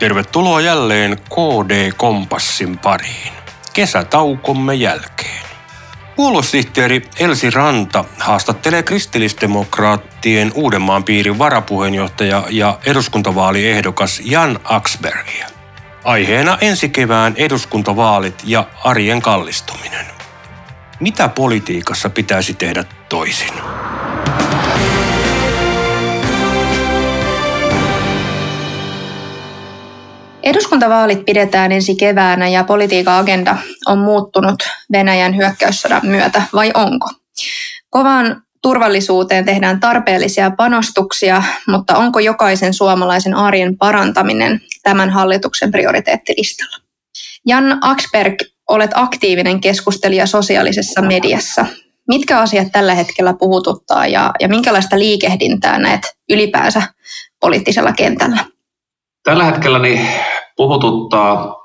Tervetuloa jälleen KD Kompassin pariin. Kesätaukomme jälkeen. Puoluesihteeri Elsi Ranta haastattelee kristillisdemokraattien Uudenmaan piirin varapuheenjohtaja ja eduskuntavaaliehdokas Jan Axbergia. Aiheena ensi kevään eduskuntavaalit ja arjen kallistuminen. Mitä politiikassa pitäisi tehdä toisin? Eduskuntavaalit pidetään ensi keväänä ja politiikan agenda on muuttunut Venäjän hyökkäyssodan myötä, vai onko? Kovan turvallisuuteen tehdään tarpeellisia panostuksia, mutta onko jokaisen suomalaisen arjen parantaminen tämän hallituksen prioriteettilistalla? Jan Axberg, olet aktiivinen keskustelija sosiaalisessa mediassa. Mitkä asiat tällä hetkellä puhututtaa ja, ja minkälaista liikehdintää näet ylipäänsä poliittisella kentällä? Tällä hetkellä niin puhututtaa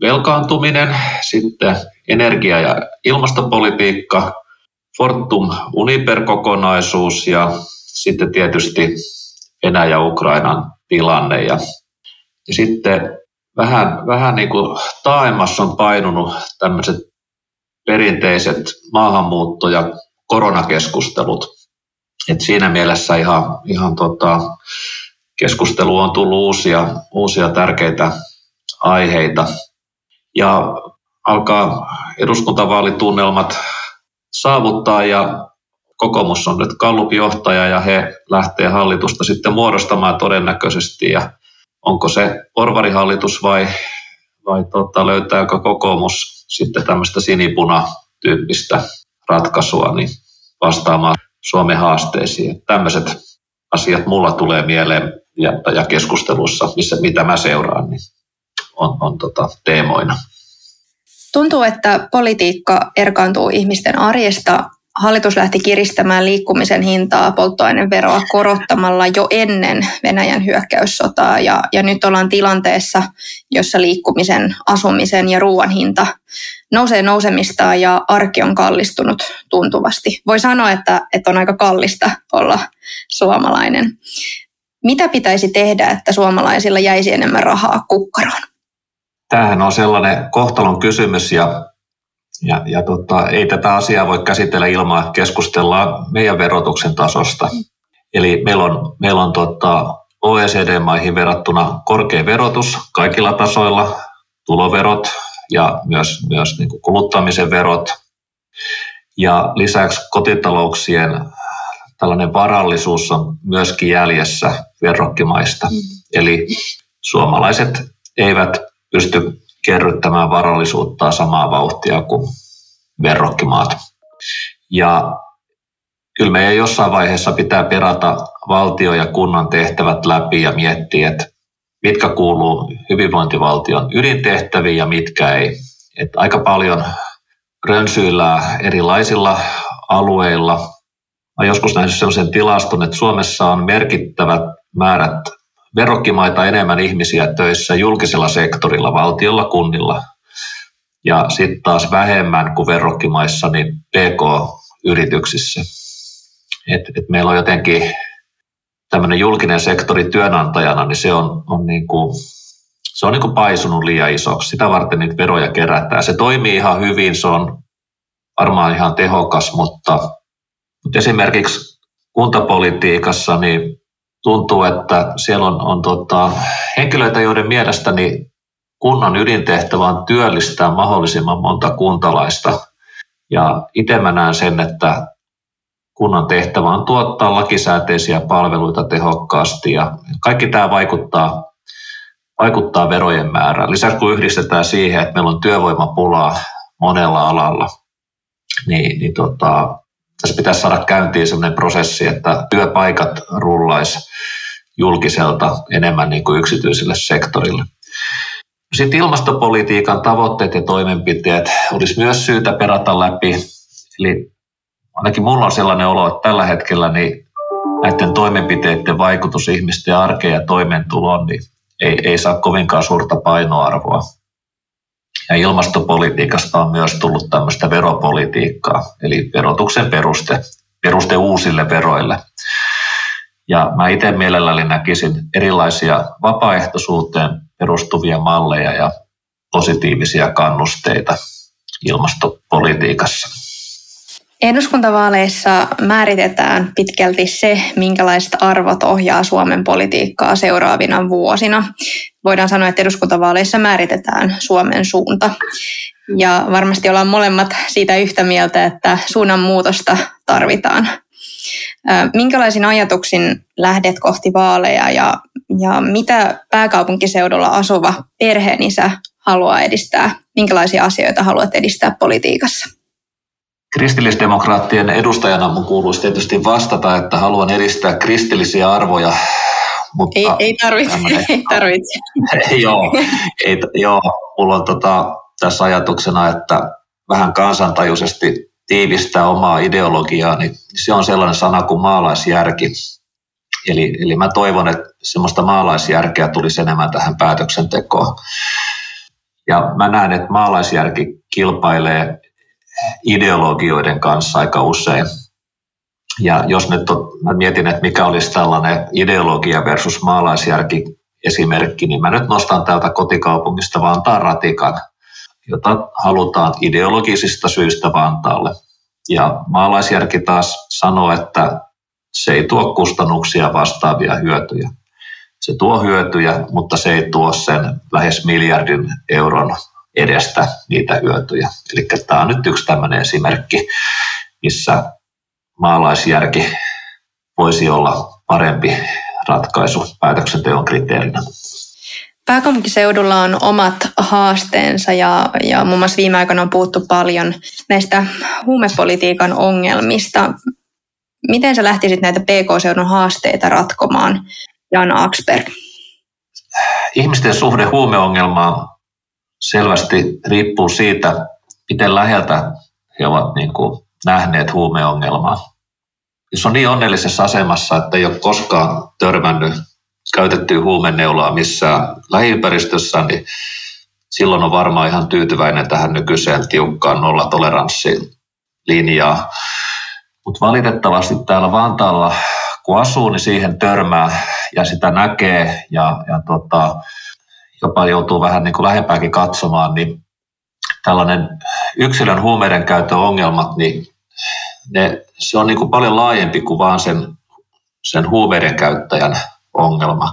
velkaantuminen, sitten energia- ja ilmastopolitiikka, Fortum Uniper-kokonaisuus ja sitten tietysti Venäjä-Ukrainan tilanne. Ja, ja sitten vähän, vähän niin kuin taaemmassa on painunut tämmöiset perinteiset maahanmuutto- ja koronakeskustelut. Et siinä mielessä ihan, ihan tota, keskusteluun on tullut uusia, uusia tärkeitä aiheita. Ja alkaa eduskuntavaalitunnelmat saavuttaa ja kokoomus on nyt Gallup-johtaja ja he lähtee hallitusta sitten muodostamaan todennäköisesti. Ja onko se porvarihallitus vai, vai tota, löytääkö kokoomus sitten tämmöistä sinipuna-tyyppistä ratkaisua niin vastaamaan Suomen haasteisiin. Tämmöiset asiat mulla tulee mieleen ja, ja keskustelussa, missä, mitä mä seuraan, niin on, on tota, teemoina. Tuntuu, että politiikka erkaantuu ihmisten arjesta. Hallitus lähti kiristämään liikkumisen hintaa polttoaineveroa korottamalla jo ennen Venäjän hyökkäyssotaa ja, ja nyt ollaan tilanteessa, jossa liikkumisen, asumisen ja ruoan hinta nousee nousemistaan ja arki on kallistunut tuntuvasti. Voi sanoa, että, että on aika kallista olla suomalainen. Mitä pitäisi tehdä, että suomalaisilla jäisi enemmän rahaa kukkaroon? Tämähän on sellainen kohtalon kysymys ja, ja, ja tota, ei tätä asiaa voi käsitellä ilman keskustellaan meidän verotuksen tasosta. Eli meillä on, meillä on tota, OECD-maihin verrattuna korkea verotus kaikilla tasoilla, tuloverot ja myös, myös niin kuin kuluttamisen verot. Ja lisäksi kotitalouksien tällainen varallisuus on myöskin jäljessä verrokkimaista. Mm. Eli suomalaiset eivät pysty kerryttämään varallisuuttaa samaa vauhtia kuin verrokkimaat. Ja kyllä meidän jossain vaiheessa pitää perata valtio ja kunnan tehtävät läpi ja miettiä, että mitkä kuuluu hyvinvointivaltion ydintehtäviin ja mitkä ei. Että aika paljon rönsyillään erilaisilla alueilla olen joskus nähnyt sellaisen tilaston, että Suomessa on merkittävät määrät verrokkimaita enemmän ihmisiä töissä julkisella sektorilla, valtiolla, kunnilla. Ja sitten taas vähemmän kuin verrokkimaissa niin PK-yrityksissä. Et, et meillä on jotenkin tämmöinen julkinen sektori työnantajana, niin se on, on, niin kuin, se on niin kuin paisunut liian isoksi. Sitä varten niitä veroja kerätään. Se toimii ihan hyvin, se on varmaan ihan tehokas, mutta mutta esimerkiksi kuntapolitiikassa niin tuntuu, että siellä on, on tota, henkilöitä, joiden mielestäni kunnan ydintehtävä on työllistää mahdollisimman monta kuntalaista. Ja itse mä näen sen, että kunnan tehtävä on tuottaa lakisääteisiä palveluita tehokkaasti ja kaikki tämä vaikuttaa, vaikuttaa verojen määrään. Lisäksi kun yhdistetään siihen, että meillä on työvoimapulaa monella alalla, niin, niin tota, tässä pitäisi saada käyntiin sellainen prosessi, että työpaikat rullaisi julkiselta enemmän niin kuin yksityiselle sektorille. Sitten ilmastopolitiikan tavoitteet ja toimenpiteet olisi myös syytä perata läpi. Eli ainakin mulla on sellainen olo, että tällä hetkellä niin näiden toimenpiteiden vaikutus ihmisten arkeen ja toimeentuloon niin ei, ei saa kovinkaan suurta painoarvoa. Ja ilmastopolitiikasta on myös tullut tämmöistä veropolitiikkaa, eli verotuksen peruste, peruste uusille veroille. Ja mä itse mielelläni näkisin erilaisia vapaaehtoisuuteen perustuvia malleja ja positiivisia kannusteita ilmastopolitiikassa. Eduskuntavaaleissa määritetään pitkälti se, minkälaiset arvot ohjaa Suomen politiikkaa seuraavina vuosina. Voidaan sanoa, että eduskuntavaaleissa määritetään Suomen suunta. Ja varmasti ollaan molemmat siitä yhtä mieltä, että suunnanmuutosta tarvitaan. Minkälaisin ajatuksin lähdet kohti vaaleja ja, ja mitä pääkaupunkiseudulla asuva perheenisä haluaa edistää? Minkälaisia asioita haluat edistää politiikassa? Kristillisdemokraattien edustajana mun kuuluisi tietysti vastata, että haluan edistää kristillisiä arvoja. Mutta ei, ei tarvitse. Ei tarvitse. joo, ei, joo, mulla on tota, tässä ajatuksena, että vähän kansantajuisesti tiivistää omaa ideologiaa, niin se on sellainen sana kuin maalaisjärki. Eli, eli mä toivon, että semmoista maalaisjärkeä tulisi enemmän tähän päätöksentekoon. Ja mä näen, että maalaisjärki kilpailee ideologioiden kanssa aika usein. Ja jos nyt on, mä mietin, että mikä olisi tällainen ideologia versus maalaisjärki esimerkki, niin mä nyt nostan täältä kotikaupungista Vantaan ratikan, jota halutaan ideologisista syistä Vantaalle. Ja maalaisjärki taas sanoo, että se ei tuo kustannuksia vastaavia hyötyjä. Se tuo hyötyjä, mutta se ei tuo sen lähes miljardin euron edestä niitä hyötyjä. Eli tämä on nyt yksi tämmöinen esimerkki, missä maalaisjärki voisi olla parempi ratkaisu päätöksenteon kriteerinä. Pääkaupunkiseudulla on omat haasteensa ja, ja muun muassa viime aikoina on puhuttu paljon näistä huumepolitiikan ongelmista. Miten sä lähtisit näitä PK-seudun haasteita ratkomaan, Jan Aksberg? Ihmisten suhde huumeongelmaan selvästi riippuu siitä, miten läheltä he ovat niin kuin nähneet huumeongelmaa. Jos on niin onnellisessa asemassa, että ei ole koskaan törmännyt käytettyä huumeneulaa missään lähiympäristössä, niin silloin on varmaan ihan tyytyväinen tähän nykyiseen tiukkaan nollatoleranssilinjaan. Mutta valitettavasti täällä Vantaalla, kun asuu, niin siihen törmää ja sitä näkee ja, ja tota, jopa joutuu vähän niin kuin lähempääkin katsomaan, niin tällainen yksilön huumeiden käytön ongelmat, niin ne, se on niin kuin paljon laajempi kuin vaan sen, sen huumeiden käyttäjän ongelma.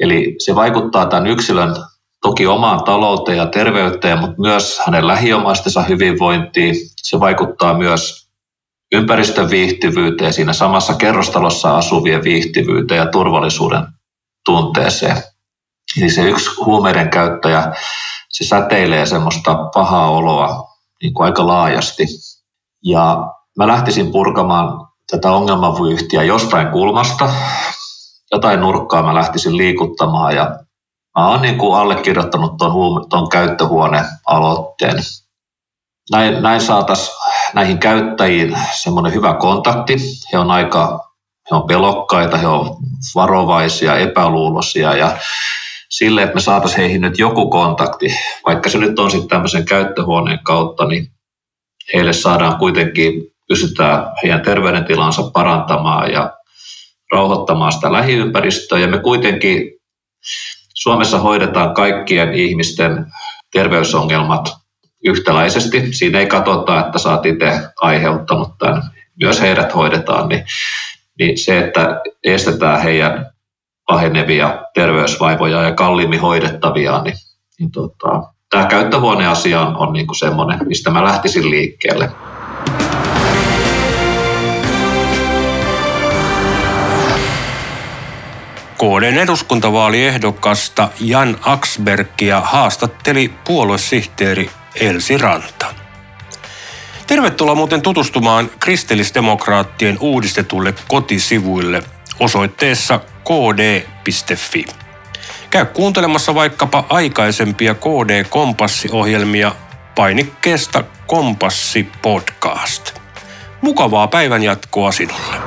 Eli se vaikuttaa tämän yksilön toki omaan talouteen ja terveyteen, mutta myös hänen lähiomaistensa hyvinvointiin. Se vaikuttaa myös ympäristön viihtyvyyteen, siinä samassa kerrostalossa asuvien viihtyvyyteen ja turvallisuuden tunteeseen. Eli se yksi huumeiden käyttäjä, se säteilee semmoista pahaa oloa niin kuin aika laajasti. Ja mä lähtisin purkamaan tätä ongelmavyyhtiä jostain kulmasta, jotain nurkkaa mä lähtisin liikuttamaan ja mä oon niin kuin allekirjoittanut tuon, huume, käyttöhuonealoitteen. Näin, näin saataisiin näihin käyttäjiin semmoinen hyvä kontakti. He on aika he on pelokkaita, he on varovaisia, epäluuloisia ja sille, että me saataisiin heihin nyt joku kontakti, vaikka se nyt on sitten tämmöisen käyttöhuoneen kautta, niin heille saadaan kuitenkin, pystytään heidän terveydentilansa parantamaan ja rauhoittamaan sitä lähiympäristöä ja me kuitenkin Suomessa hoidetaan kaikkien ihmisten terveysongelmat yhtäläisesti. Siinä ei katsota, että sä oot itse aiheuttanut tämän. Myös heidät hoidetaan, niin, niin se, että estetään heidän pahenevia terveysvaivoja ja kalliimmin hoidettavia, niin, niin tota, tämä käyttöhuoneasia on, on niin kuin semmoinen, mistä mä lähtisin liikkeelle. KDn eduskuntavaaliehdokasta Jan Aksbergia haastatteli puoluesihteeri Elsi Ranta. Tervetuloa muuten tutustumaan kristillisdemokraattien uudistetulle kotisivuille osoitteessa kd.fi. Käy kuuntelemassa vaikkapa aikaisempia KD-kompassiohjelmia painikkeesta Kompassi Podcast. Mukavaa päivän jatkoa sinulle.